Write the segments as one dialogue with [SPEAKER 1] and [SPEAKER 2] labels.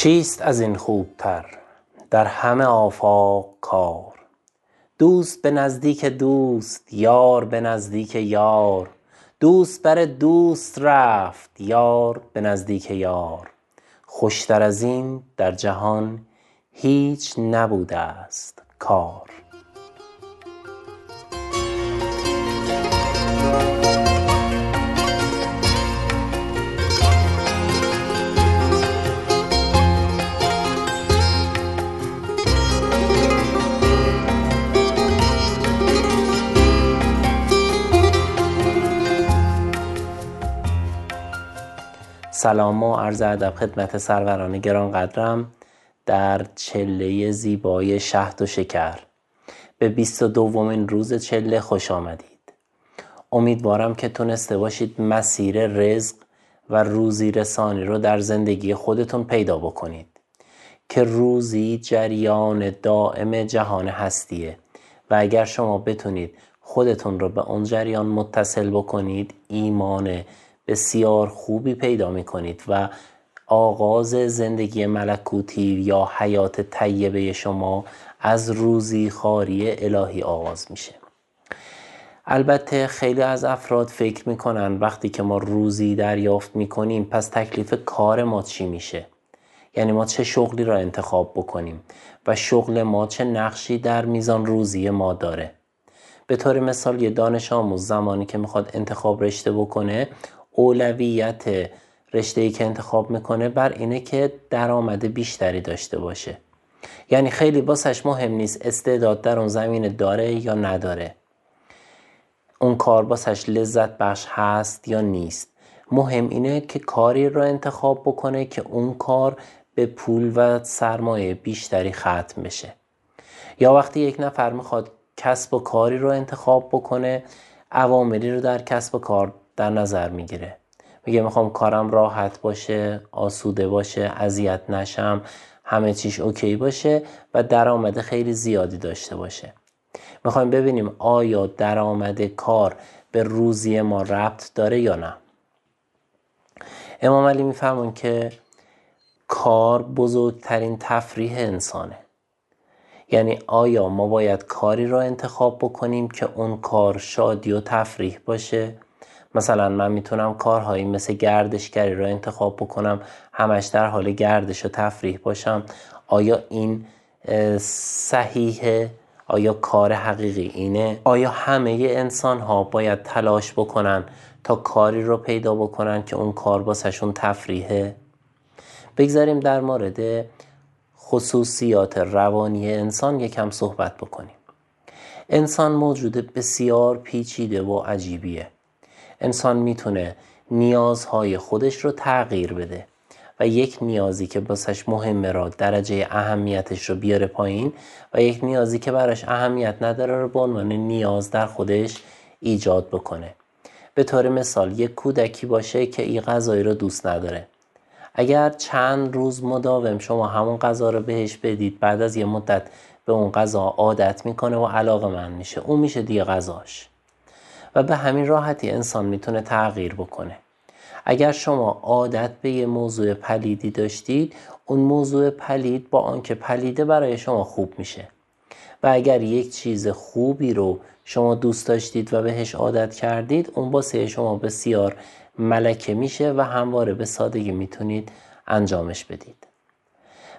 [SPEAKER 1] چیست از این خوبتر؟ در همه آفاق کار. دوست به نزدیک دوست یار به نزدیک یار. دوست بر دوست رفت یار به نزدیک یار. خوشتر از این در جهان هیچ نبوده است کار. سلام و عرض ادب خدمت سروران گرانقدرم در چله زیبای شهد و شکر. به بیست و دومین روز چله خوش آمدید. امیدوارم که تونسته باشید مسیر رزق و روزی رسانی رو در زندگی خودتون پیدا بکنید که روزی جریان دائم جهان هستیه و اگر شما بتونید خودتون رو به اون جریان متصل بکنید ایمان بسیار خوبی پیدا می کنید و آغاز زندگی ملکوتی یا حیات طیبه شما از روزی خاری الهی آغاز میشه. البته خیلی از افراد فکر می‌کنن وقتی که ما روزی دریافت می‌کنیم پس تکلیف کار ما چی میشه؟ یعنی ما چه شغلی را انتخاب بکنیم و شغل ما چه نقشی در میزان روزی ما داره؟ به طور مثال یه دانش آموز زمانی که می‌خواد انتخاب رشته بکنه اولویت رشته ای که انتخاب می‌کنه بر اینه که درآمد بیشتری داشته باشه. یعنی خیلی باسش مهم نیست استعداد در اون زمینه داره یا نداره. اون کار باسش لذت بخش هست یا نیست. مهم اینه که کاری رو انتخاب بکنه که اون کار به پول و سرمایه بیشتری ختم بشه. یا وقتی یک نفر می‌خواد کسب و کاری رو انتخاب بکنه عواملی رو در کسب و کار در نظر می‌گیره. میگه می‌خوام کارم راحت باشه آسوده باشه اذیت نشم همه چیش اوکی باشه و درآمد خیلی زیادی داشته باشه. می‌خوایم ببینیم آیا درآمد کار به روزی ما ربط داره یا نه. امام علی میفرمون که کار بزرگترین تفریح انسانه. یعنی آیا ما باید کاری را انتخاب بکنیم که اون کار شادی و تفریح باشه؟ مثلا من می‌تونم کارهایی مثل گردشگری رو انتخاب بکنم همش در حال گردش و تفریح باشم. آیا این صحیحه؟ آیا کار حقیقی اینه؟ آیا همه انسان ها باید تلاش بکنن تا کاری رو پیدا بکنن که اون کار باسشون تفریحه؟ بگذاریم در مورد خصوصیات روانی انسان یکم صحبت بکنیم. انسان موجود بسیار پیچیده و عجیبیه. انسان می‌تونه نیازهای خودش رو تغییر بده و یک نیازی که باسش مهمه را درجه اهمیتش رو بیاره پایین و یک نیازی که براش اهمیت نداره رو به عنوان نیاز در خودش ایجاد بکنه. به طور مثال یک کودکی باشه که این غذایی رو دوست نداره. اگر چند روز مداوم شما همون غذا رو بهش بدید بعد از یه مدت به اون غذا عادت می‌کنه و علاقه من میشه اون میشه دیگه غذاش. و به همین راحتی انسان می‌تونه تغییر بکنه. اگر شما عادت به یه موضوع پلیدی داشتید اون موضوع پلید با آنکه پلیده برای شما خوب میشه. و اگر یک چیز خوبی رو شما دوست داشتید و بهش عادت کردید اون باسه شما بسیار ملکه میشه و همواره به سادگی می‌تونید انجامش بدید.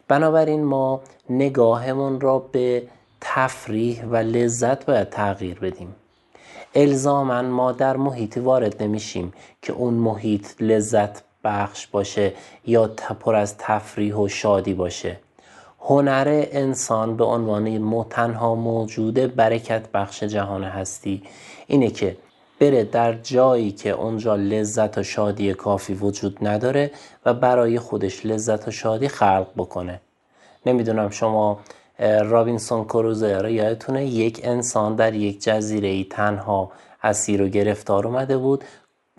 [SPEAKER 1] بنابراین ما نگاهمون را به تفریح و لذت باید تغییر بدیم. الزاما ما در محیطی وارد نمیشیم که اون محیط لذت بخش باشه یا پر از تفریح و شادی باشه. هنر انسان به عنوان تنها موجود برکت بخش جهان هستی اینه که بره در جایی که اونجا لذت و شادی کافی وجود نداره و برای خودش لذت و شادی خلق بکنه. نمی‌دونم شما رابینسون کروزه یادتونه یک انسان در یک جزیره ای تنها اسیر و گرفتار اومده بود.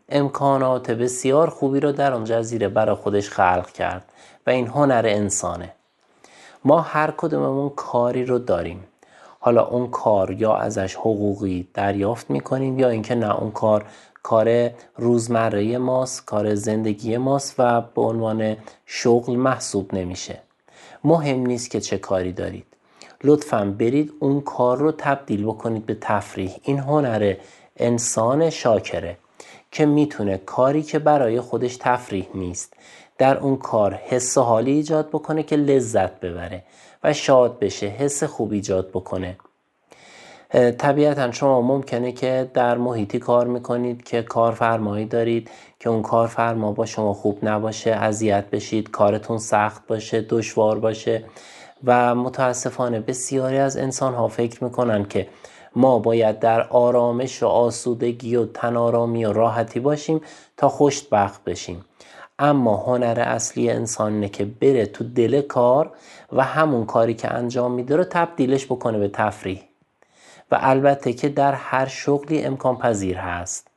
[SPEAKER 1] امکانات بسیار خوبی رو در اون جزیره برای خودش خلق کرد و این هنر انسانه. ما هر کدوممون کاری رو داریم. حالا اون کار یا ازش حقوقی دریافت می‌کنیم یا اینکه نه اون کار کار روزمره ماست کار زندگی ماست و به عنوان شغل محسوب نمیشه. مهم نیست که چه کاری دارید. لطفا برید اون کار رو تبدیل بکنید به تفریح. این هنر انسان شاکره که می‌تونه کاری که برای خودش تفریح نیست در اون کار حس حالی ایجاد بکنه که لذت ببره و شاد بشه حس خوب ایجاد بکنه. طبیعتا شما ممکنه که در محیطی کار می‌کنید که کارفرمایی دارید که اون کارفرما با شما خوب نباشه اذیت بشید کارتون سخت باشه دشوار باشه. و متاسفانه بسیاری از انسان ها فکر می‌کنن که ما باید در آرامش و آسودگی و تنارامی و راحتی باشیم تا خوشبخت بشیم. اما هنر اصلی انسان اینه که بره تو دل کار و همون کاری که انجام میده رو تبدیلش بکنه به تفریح. و البته که در هر شغلی امکان پذیر هست.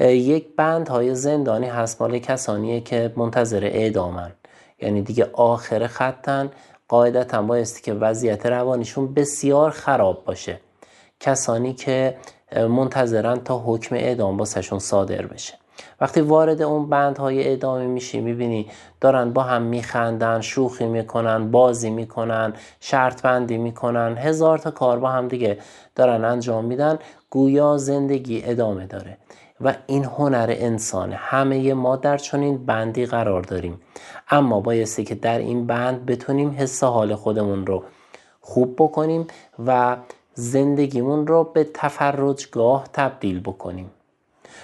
[SPEAKER 1] یک بند های زندانی هست مال کسانیه که منتظر اعدامن. یعنی دیگه آخر خطن قاعدتا بایستی که وضعیت روانیشون بسیار خراب باشه. کسانی که منتظرن تا حکم اعدام باسشون صادر بشه. وقتی وارد اون بندهای اعدامی میشی می‌بینی دارن با هم میخندن شوخی می‌کنن بازی می‌کنن شرط بندی می‌کنن هزار تا کار با هم دیگه دارن انجام میدن گویا زندگی ادامه داره. و این هنر انسانه همه ما در چنین بندی قرار داریم. اما بایستی که در این بند بتونیم حس حال خودمون رو خوب بکنیم و زندگیمون رو به تفرجگاه تبدیل بکنیم.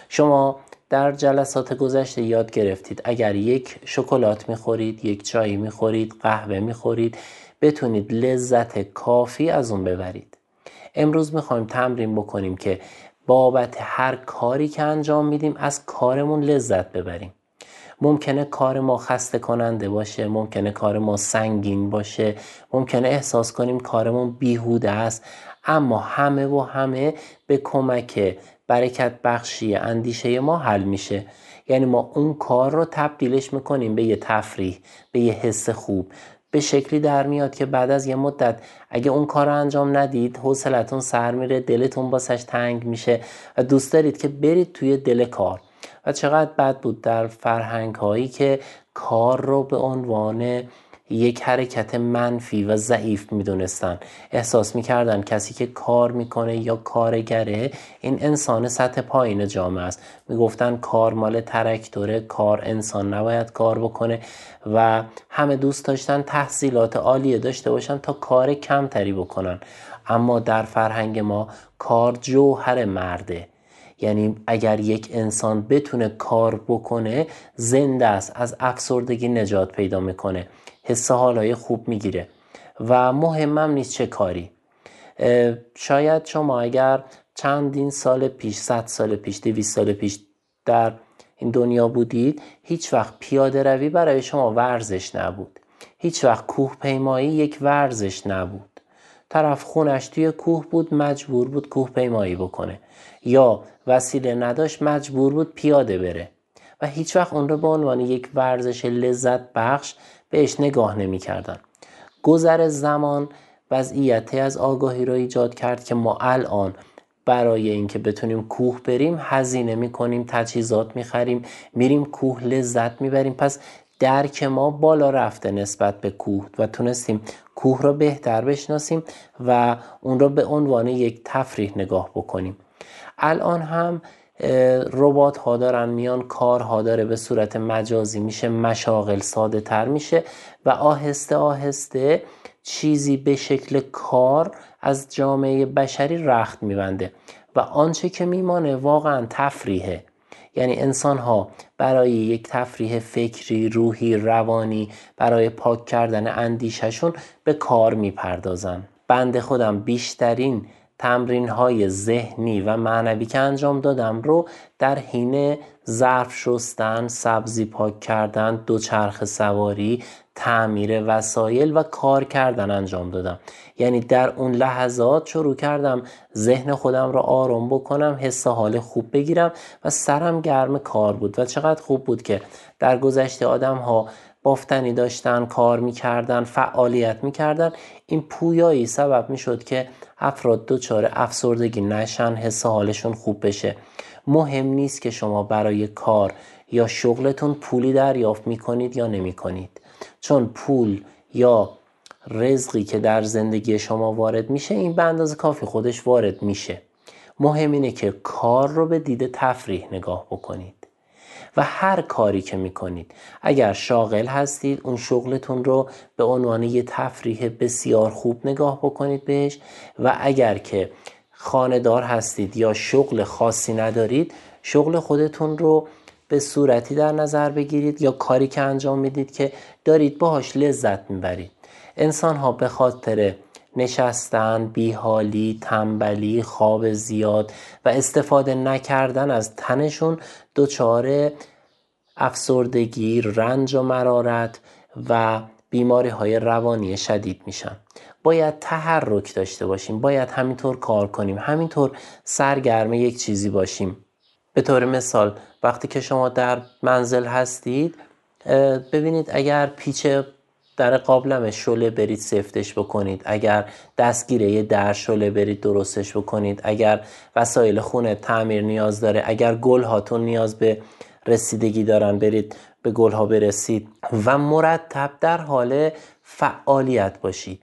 [SPEAKER 1] شما در جلسات گذشته یاد گرفتید. اگر یک شکلات می‌خورید یک چای می‌خورید قهوه می‌خورید بتونید لذت کافی از اون ببرید. امروز می‌خوایم تمرین بکنیم که بابت هر کاری که انجام میدیم از کارمون لذت ببریم. ممکنه کار ما خسته کننده باشه ممکنه کار ما سنگین باشه ممکنه احساس کنیم کارمون بیهوده است اما همه و همه به کمک برکت بخشی اندیشه ما حل میشه. یعنی ما اون کار رو تبدیلش می‌کنیم به یه تفریح به یه حس خوب. به شکلی در میاد که بعد از یه مدت اگه اون کار رو انجام ندید حوصلتون سر میره دلتون باسش تنگ میشه و دوست دارید که برید توی دل کار. و چقدر بد بود در فرهنگ هایی که کار رو به عنوان یک حرکت منفی و ضعیف می‌دونستن. احساس می‌کردن کسی که کار می‌کنه یا کارگره این انسان سطح پایین جامعه است. می‌گفتن کار مال ترکتوره کار انسان نباید کار بکنه و همه دوست داشتن تحصیلات عالیه داشته باشن تا کار کمتری بکنن. اما در فرهنگ ما کار جوهر مرده. یعنی اگر یک انسان بتونه کار بکنه زنده است از افسردگی نجات پیدا می‌کنه. حس حالای خوب می‌گیره. و مهمم نیست چه کاری. شاید شما اگر چندین سال پیش صد سال پیش دویست سال پیش در این دنیا بودید هیچ وقت پیاده روی برای شما ورزش نبود. هیچ وقت کوه پیمایی یک ورزش نبود. طرف خونش توی کوه بود مجبور بود کوه پیمایی بکنه. یا وسیله نداشت مجبور بود پیاده بره. و هیچ وقت اون رو به عنوان یک ورزش لذت بخش بهش نگاه نمی کردن. گذر زمان وضعیتی از آگاهی رو ایجاد کرد که ما الان برای اینکه بتونیم کوه بریم هزینه می‌کنیم تجهیزات می‌خریم میریم کوه لذت می‌بریم پس درک ما بالا رفته نسبت به کوه و تونستیم کوه را بهتر بشناسیم و اون را به عنوان یک تفریح نگاه بکنیم الان هم ربات ها دارن میان کارها داره به صورت مجازی میشه مشاغل ساده تر میشه و آهسته آهسته چیزی به شکل کار از جامعه بشری رخت میبنده و آنچه که میمانه واقعا تفریحه. یعنی انسان ها برای یک تفریح فکری، روحی، روانی برای پاک کردن اندیششون به کار می‌پردازن. بند خودم بیشترین تمرین های ذهنی و معنوی که انجام دادم رو در حین ظرف شستن، سبزی پاک کردن، دوچرخ سواری، تعمیر وسایل و کار کردن انجام دادم. یعنی در اون لحظات شروع کردم ذهن خودم رو آروم بکنم حس حال خوب بگیرم و سرم گرم کار بود. و چقدر خوب بود که در گذشته آدم ها بافتنی داشتن کار می‌کردن فعالیت می‌کردن. این پویایی سبب می‌شد که افراد دچار افسردگی نشن حس حالشون خوب بشه. مهم نیست که شما برای کار یا شغلتون پولی دریافت می کنید یا نمی کنید چون پول یا رزقی که در زندگی شما وارد میشه این به اندازه کافی خودش وارد میشه. مهم اینه که کار رو به دید تفریح نگاه بکنید. و هر کاری که می‌کنید. اگر شاغل هستید اون شغلتون رو به عنوان یه تفریح بسیار خوب نگاه بکنید بهش و اگر که خاندار هستید یا شغل خاصی ندارید شغل خودتون رو به صورتی در نظر بگیرید یا کاری که انجام می‌دید که دارید باهاش لذت می‌برید. انسان ها به خاطر نشستن، بیحالی، تنبلی، خواب زیاد و استفاده نکردن از تنشون دچار افسردگی، رنج و مرارت و بیماری های روانی شدید میشن. باید تحرک داشته باشیم باید همینطور کار کنیم همینطور سرگرم یک چیزی باشیم. به طور مثال وقتی که شما در منزل هستید ببینید اگر پیچ در قابلم شله برید سفتش بکنید. اگر دستگیره در شله برید درستش بکنید. اگر وسایل خونه تعمیر نیاز داره. اگر گل هاتون نیاز به رسیدگی دارن برید به گل ها برسید. و مرتب در حال فعالیت باشید.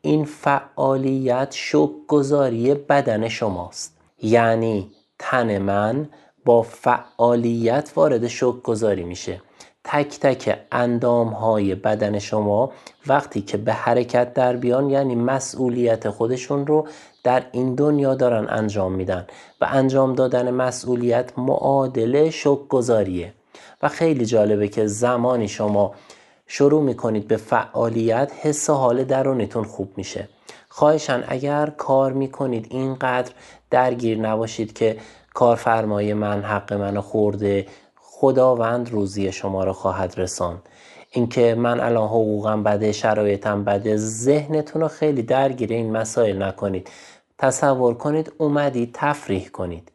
[SPEAKER 1] این فعالیت شک گذاری بدن شماست. یعنی تن من با فعالیت وارد شک گذاری میشه. تک تک اندام های بدن شما وقتی که به حرکت در بیان یعنی مسئولیت خودشون رو در این دنیا دارن انجام میدن و انجام دادن مسئولیت معادله شک گذاریه و خیلی جالبه که زمانی شما شروع می‌کنید به فعالیت حس حال درونتون خوب میشه. خواهشان اگر کار می‌کنید اینقدر درگیر نباشید که کارفرمای من حق منو خورده خداوند روزی شما را خواهد رسان اینکه من الان حقوقم بده شرایطم بده ذهنتون رو خیلی درگیر این مسائل نکنید. تصور کنید اومدید تفریح کنید.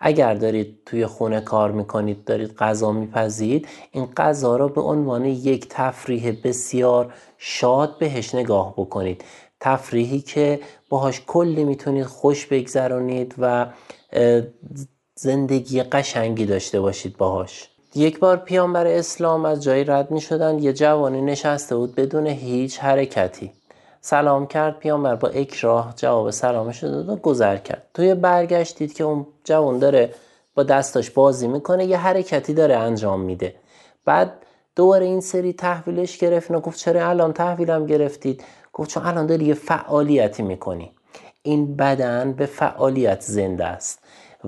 [SPEAKER 1] اگر دارید توی خونه کار می‌کنید دارید غذا میپذید این غذا را به عنوان یک تفریح بسیار شاد بهش نگاه بکنید. تفریحی که باهاش کلی می‌تونید خوش بگذرانید و زندگی قشنگی داشته باشید باهاش. یک بار پیامبر اسلام از جایی رد می شدن یه جوانی نشسته بود بدون هیچ حرکتی. سلام کرد پیامبر با اکراه جواب سلامش داد و گذر کرد. توی برگشتید که اون جوان داره با دستاش بازی می‌کنه یه حرکتی داره انجام میده. بعد دوباره این سری تحویلش گرفت و گفت چرا الان تحویلم گرفتید؟ گفت چون الان داری یه فعالیتی می‌کنی. این بدن به فعالیت زنده است.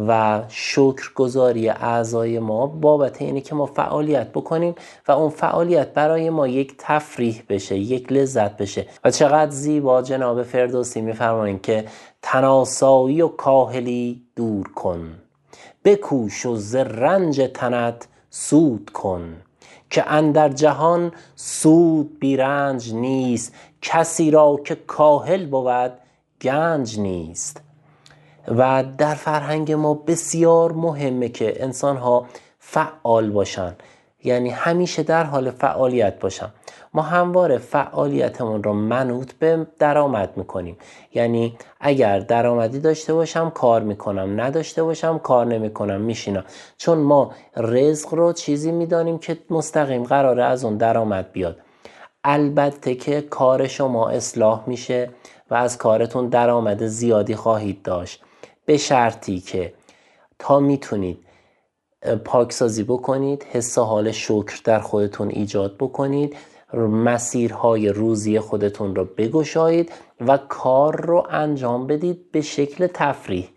[SPEAKER 1] و شکرگزاری اعضای ما بابت اینه که ما فعالیت بکنیم و اون فعالیت برای ما یک تفریح بشه یک لذت بشه. و چقدر زیبا جناب فردوسی میفرمایند که تناسایی و کاهلی دور کن. بکوش و ز رنج تنت سود کن. که اندر جهان سود بیرنج نیست کسی را که کاهل بود گنج نیست. و در فرهنگ ما بسیار مهمه که انسان ها فعال باشن. یعنی همیشه در حال فعالیت باشن. ما همواره فعالیتمون رو منوط به درآمد می‌کنیم. یعنی اگر درآمدی داشته باشم کار می‌کنم. نداشته باشم کار نمی‌کنم. میشینم. چون ما رزق رو چیزی می‌دانیم که مستقیم قراره از اون درآمد بیاد. البته که کار شما اصلاح میشه و از کارتون درآمد زیادی خواهید داشت. به شرطی که تا می‌تونید پاکسازی بکنید حس حال شکر در خودتون ایجاد بکنید مسیرهای روزی خودتون رو بگشایید و کار رو انجام بدید به شکل تفریح.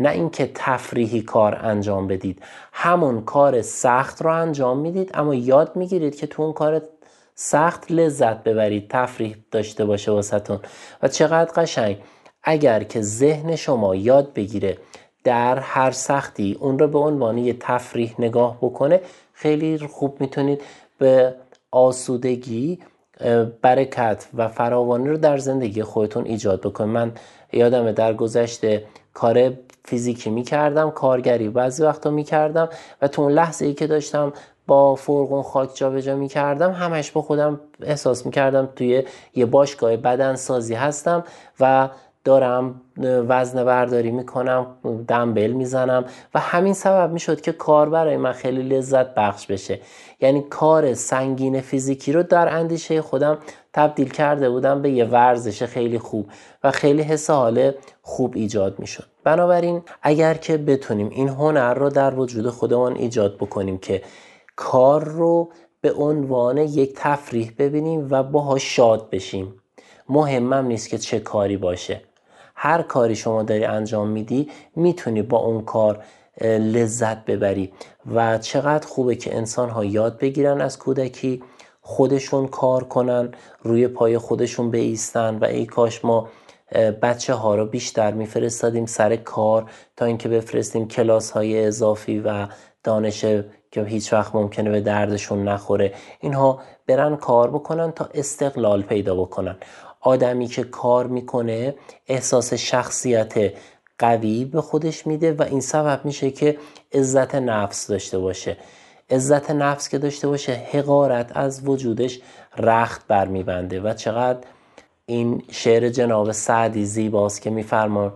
[SPEAKER 1] نه اینکه تفریحی کار انجام بدید. همون کار سخت رو انجام می‌دید اما یاد می‌گیرید که تو اون کار سخت لذت ببرید تفریح داشته باشه واسهتون. و چقدر قشنگ. اگر که ذهن شما یاد بگیره در هر سختی اون رو به عنوان یه تفریح نگاه بکنه خیلی خوب می‌تونید به آسودگی برکت و فراوانی رو در زندگی خودتون ایجاد بکنید. من یادم در گذشته کار فیزیکی می‌کردم کارگری بعضی وقتا می‌کردم و تو اون لحظه ای که داشتم با فرقون خاک جابجا می‌کردم همش با خودم احساس می‌کردم توی یه باشگاه بدن سازی هستم و دارم وزن برداری می‌کنم دنبل می‌زنم و همین سبب می‌شد که کار برای من خیلی لذت بخش بشه. یعنی کار سنگین فیزیکی رو در اندیشه خودم تبدیل کرده بودم به یه ورزش خیلی خوب و خیلی حس حال خوب ایجاد می‌شد. بنابراین اگر که بتونیم این هنر رو در وجود خودمان ایجاد بکنیم که کار رو به عنوان یک تفریح ببینیم و باهاش شاد بشیم مهمم نیست که چه کاری باشه. هر کاری شما داری انجام میدی می‌تونی با اون کار لذت ببری. و چقدر خوبه که انسان ها یاد بگیرن از کودکی خودشون کار کنن روی پای خودشون بیستن و ای کاش ما بچه ها رو بیشتر میفرستادیم سر کار تا اینکه بفرستیم کلاس های اضافی و دانش که هیچ وقت ممکنه به دردشون نخوره. اینها برن کار بکنن تا استقلال پیدا بکنن. آدمی که کار می‌کنه احساس شخصیت قوی به خودش میده و این سبب میشه که عزت نفس داشته باشه. عزت نفس که داشته باشه حقارت از وجودش رخت برمیبنده و چقدر این شعر جناب سعدی زیباست که میفرمان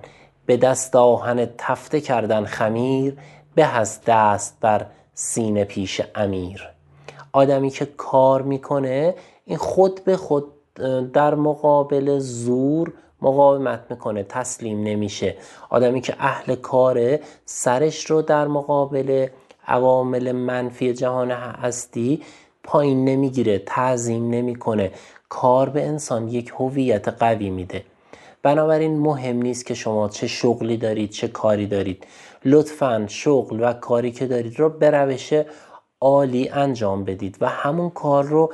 [SPEAKER 1] به دست آهن تفته کردن خمیر به از دست بر سینه پیش امیر. آدمی که کار می‌کنه این خود به خود در مقابل زور مقاومت می‌کنه تسلیم نمیشه. آدمی که اهل کاره سرش رو در مقابل عوامل منفی جهان هستی پایین نمی‌گیره تعظیم نمی‌کنه. کار به انسان یک هویت قوی میده. بنابراین مهم نیست که شما چه شغلی دارید چه کاری دارید. لطفا شغل و کاری که دارید رو به روش عالی انجام بدید و همون کار رو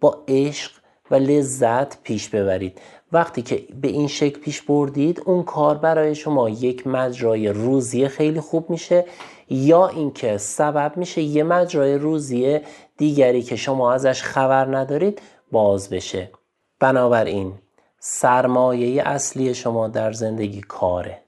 [SPEAKER 1] با عشق لذت پیش ببرید. وقتی که به این شکل پیش بردید اون کار برای شما یک مجرای روزی خیلی خوب میشه یا اینکه سبب میشه یه مجرای روزی دیگری که شما ازش خبر ندارید باز بشه. بنابراین سرمایه اصلی شما در زندگی کاره.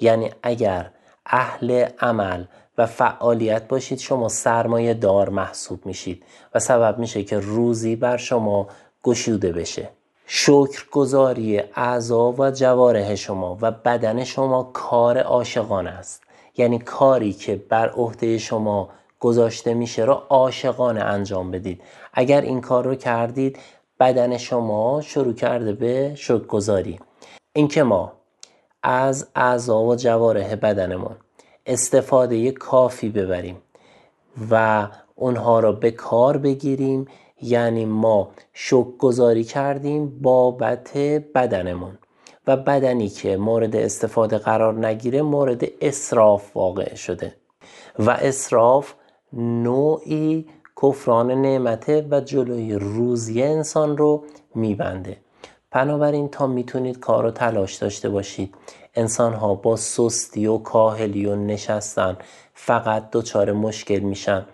[SPEAKER 1] یعنی اگر اهل عمل و فعالیت باشید شما سرمایه دار محسوب میشید و سبب میشه که روزی بر شما گشوده بشه. شکرگزاری اعضا و جوارح شما و بدن شما کار عاشقانه است. یعنی کاری که بر عهده شما گذاشته میشه رو عاشقانه انجام بدید. اگر این کار رو کردید بدن شما شروع کرده به شکرگزاری. اینکه ما از اعضا و جوارح بدنمون استفاده کافی ببریم و اونها را به کار بگیریم یعنی ما شک گذاری کردیم بابت بدنمون. و بدنی که مورد استفاده قرار نگیره مورد اصراف واقع شده. و اصراف نوعی کفران نعمته و جلوی روزی انسان رو میبنده. بنابراین تا می‌تونید کار و تلاش داشته باشید انسان ها با سستی و کاهلی و نشستن فقط دچار مشکل میشن.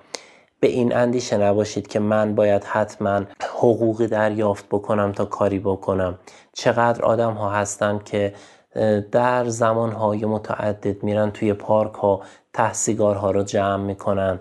[SPEAKER 1] به این اندیشه نباشید که من باید حتما حقوقی دریافت بکنم تا کاری بکنم. چقدر آدم ها هستن که در زمان های متعدد میرن توی پارک ها ها رو جمع می‌کنن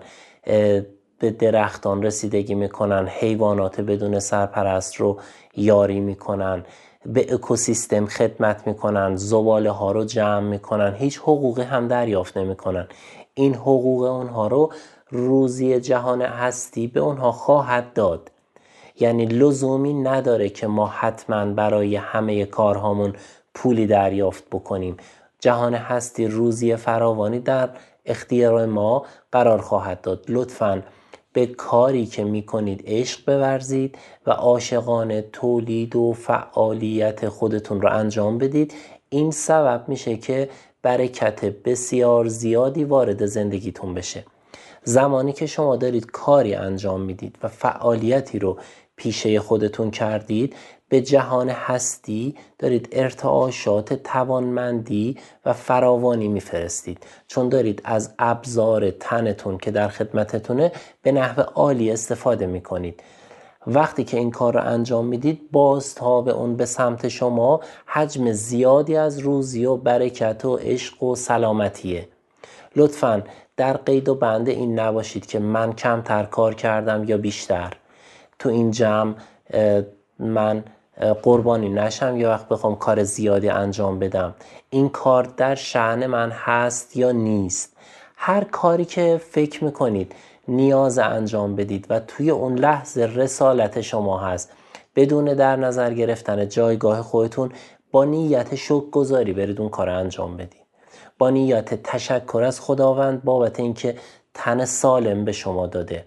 [SPEAKER 1] به درختان رسیدگی می‌کنن حیوانات بدون سرپرست رو یاری می‌کنن به اکوسیستم خدمت می‌کنن زباله ها رو جمع می‌کنن هیچ حقوقی هم دریافت نمی‌کنن. این حقوق اونها رو روزی جهان هستی به اونها خواهد داد. یعنی لزومی نداره که ما حتما برای همه کارهامون پولی دریافت بکنیم. جهان هستی روزی فراوانی در اختیار ما قرار خواهد داد. لطفا به کاری که می کنید عشق بورزید و عاشقانه تولید و فعالیت خودتون رو انجام بدید. این سبب میشه که برکت بسیار زیادی وارد زندگیتون بشه. زمانی که شما دارید کاری انجام می‌دید و فعالیتی رو پیشه خودتون کردید به جهان هستی دارید ارتعاشات توانمندی و فراوانی میفرستید. چون دارید از ابزار تنتون که در خدمتتونه به نحو عالی استفاده می‌کنید. وقتی که این کار رو انجام می‌دید بازتاب اون به سمت شما حجم زیادی از روزی و برکت و عشق و سلامتیه. لطفا در قید و بنده این نباشید که من کمتر کار کردم یا بیشتر. تو این جمع من قربانی نشم یا وقت بخوام کار زیادی انجام بدم. این کار در شعن من هست یا نیست؟ هر کاری که فکر می‌کنید نیاز انجام بدید و توی اون لحظه رسالت شما هست. بدون در نظر گرفتن جایگاه خودتون با نیت شک گذاری برید اون کار انجام بدید. با تشکر از خداوند بابت اینکه تن سالم به شما داده.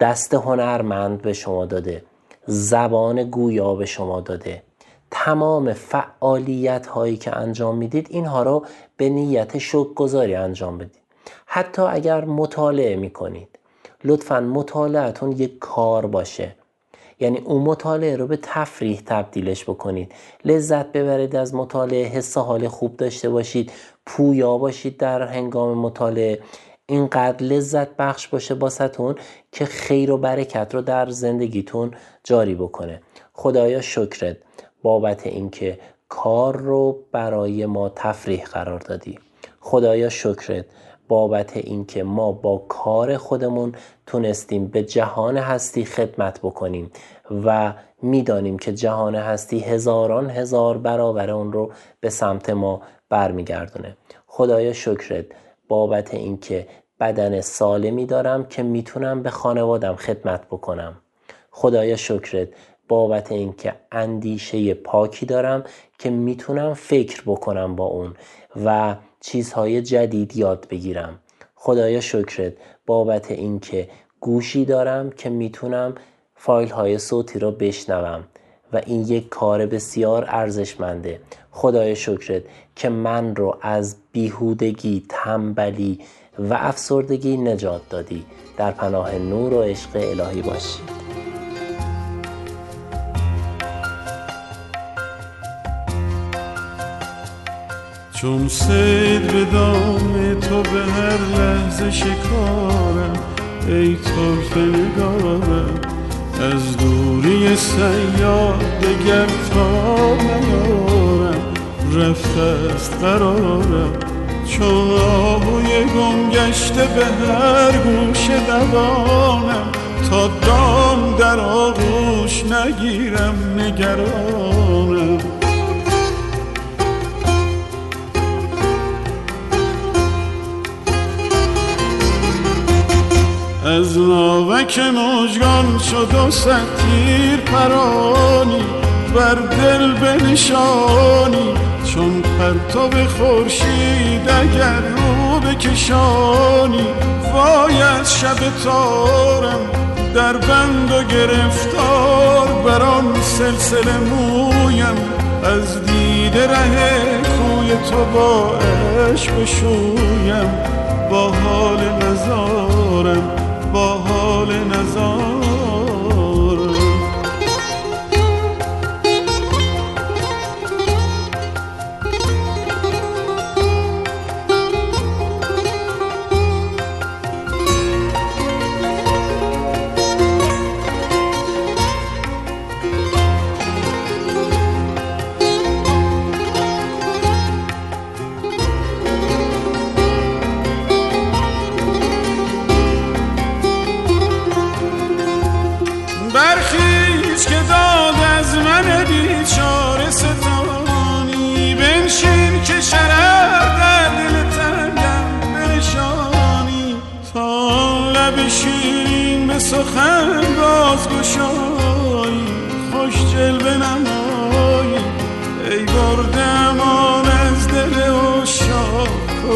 [SPEAKER 1] دست هنرمند به شما داده. زبان گویا به شما داده. تمام فعالیت هایی که انجام می‌دید اینها رو به نیت شک گذاری انجام بدید. حتی اگر مطالعه می‌کنید لطفا مطالعتون یک کار باشه. یعنی اون مطالعه رو به تفریح تبدیلش بکنید. لذت ببرید از مطالعه حس حال خوب داشته باشید پویا باشید در هنگام مطالعه. اینقدر لذت بخش باشه باستون که خیر و برکت رو در زندگیتون جاری بکنه. خدایا شکرت بابت اینکه کار رو برای ما تفریح قرار دادی. خدایا شکرت بابت اینکه ما با کار خودمون تونستیم به جهان هستی خدمت بکنیم و می‌دانیم که جهان هستی هزاران هزار برابر اون رو به سمت ما برمیگردونه. خدایا شکرت بابت اینکه بدن سالمی دارم که می‌تونم به خانوادم خدمت بکنم. خدایا شکرت بابت اینکه اندیشه پاکی دارم که می‌تونم فکر بکنم با اون و چیزهای جدید یاد بگیرم. خدایا شکرت بابت اینکه گوشی دارم که می‌تونم فایل های صوتی را بشنوم و این یک کار بسیار ارزشمنده. خدای شکرت که من رو از بیهودگی تنبلی و افسردگی نجات دادی. در پناه نور و عشق الهی باشی.
[SPEAKER 2] چون سید به دام تو به هر لحظه شکارم ای طرف نگارم. از دوری سیاد دگر تا نیارم رفته است قرارم. چون آبوی گم گشته به هر گوش دوانم تا دام در آغوش نگیرم نگرانم. از ناوک مجگان شد و ستیر پرانی بر دل بنشانی چون پرتو خورشید اگر رو بکشانی. وای از شب تارم در بند و گرفتار بر آن سلسله مویم. از دید ره کوی تو با عشق بشویم. با حال نزارم با حال نزار.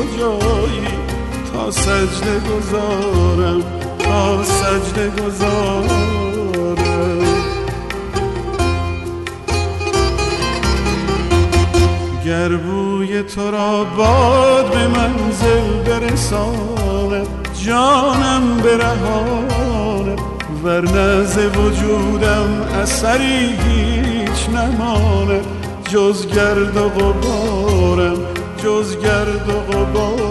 [SPEAKER 2] کجایی؟ تا سجده گذارم تا سجده گذارم. گر بوی تو را باد به منزل برساند جانم برهانه ورنه ز وجودم اثری هیچ نمانه جز گرد و غبارم. جز گرد و غبارم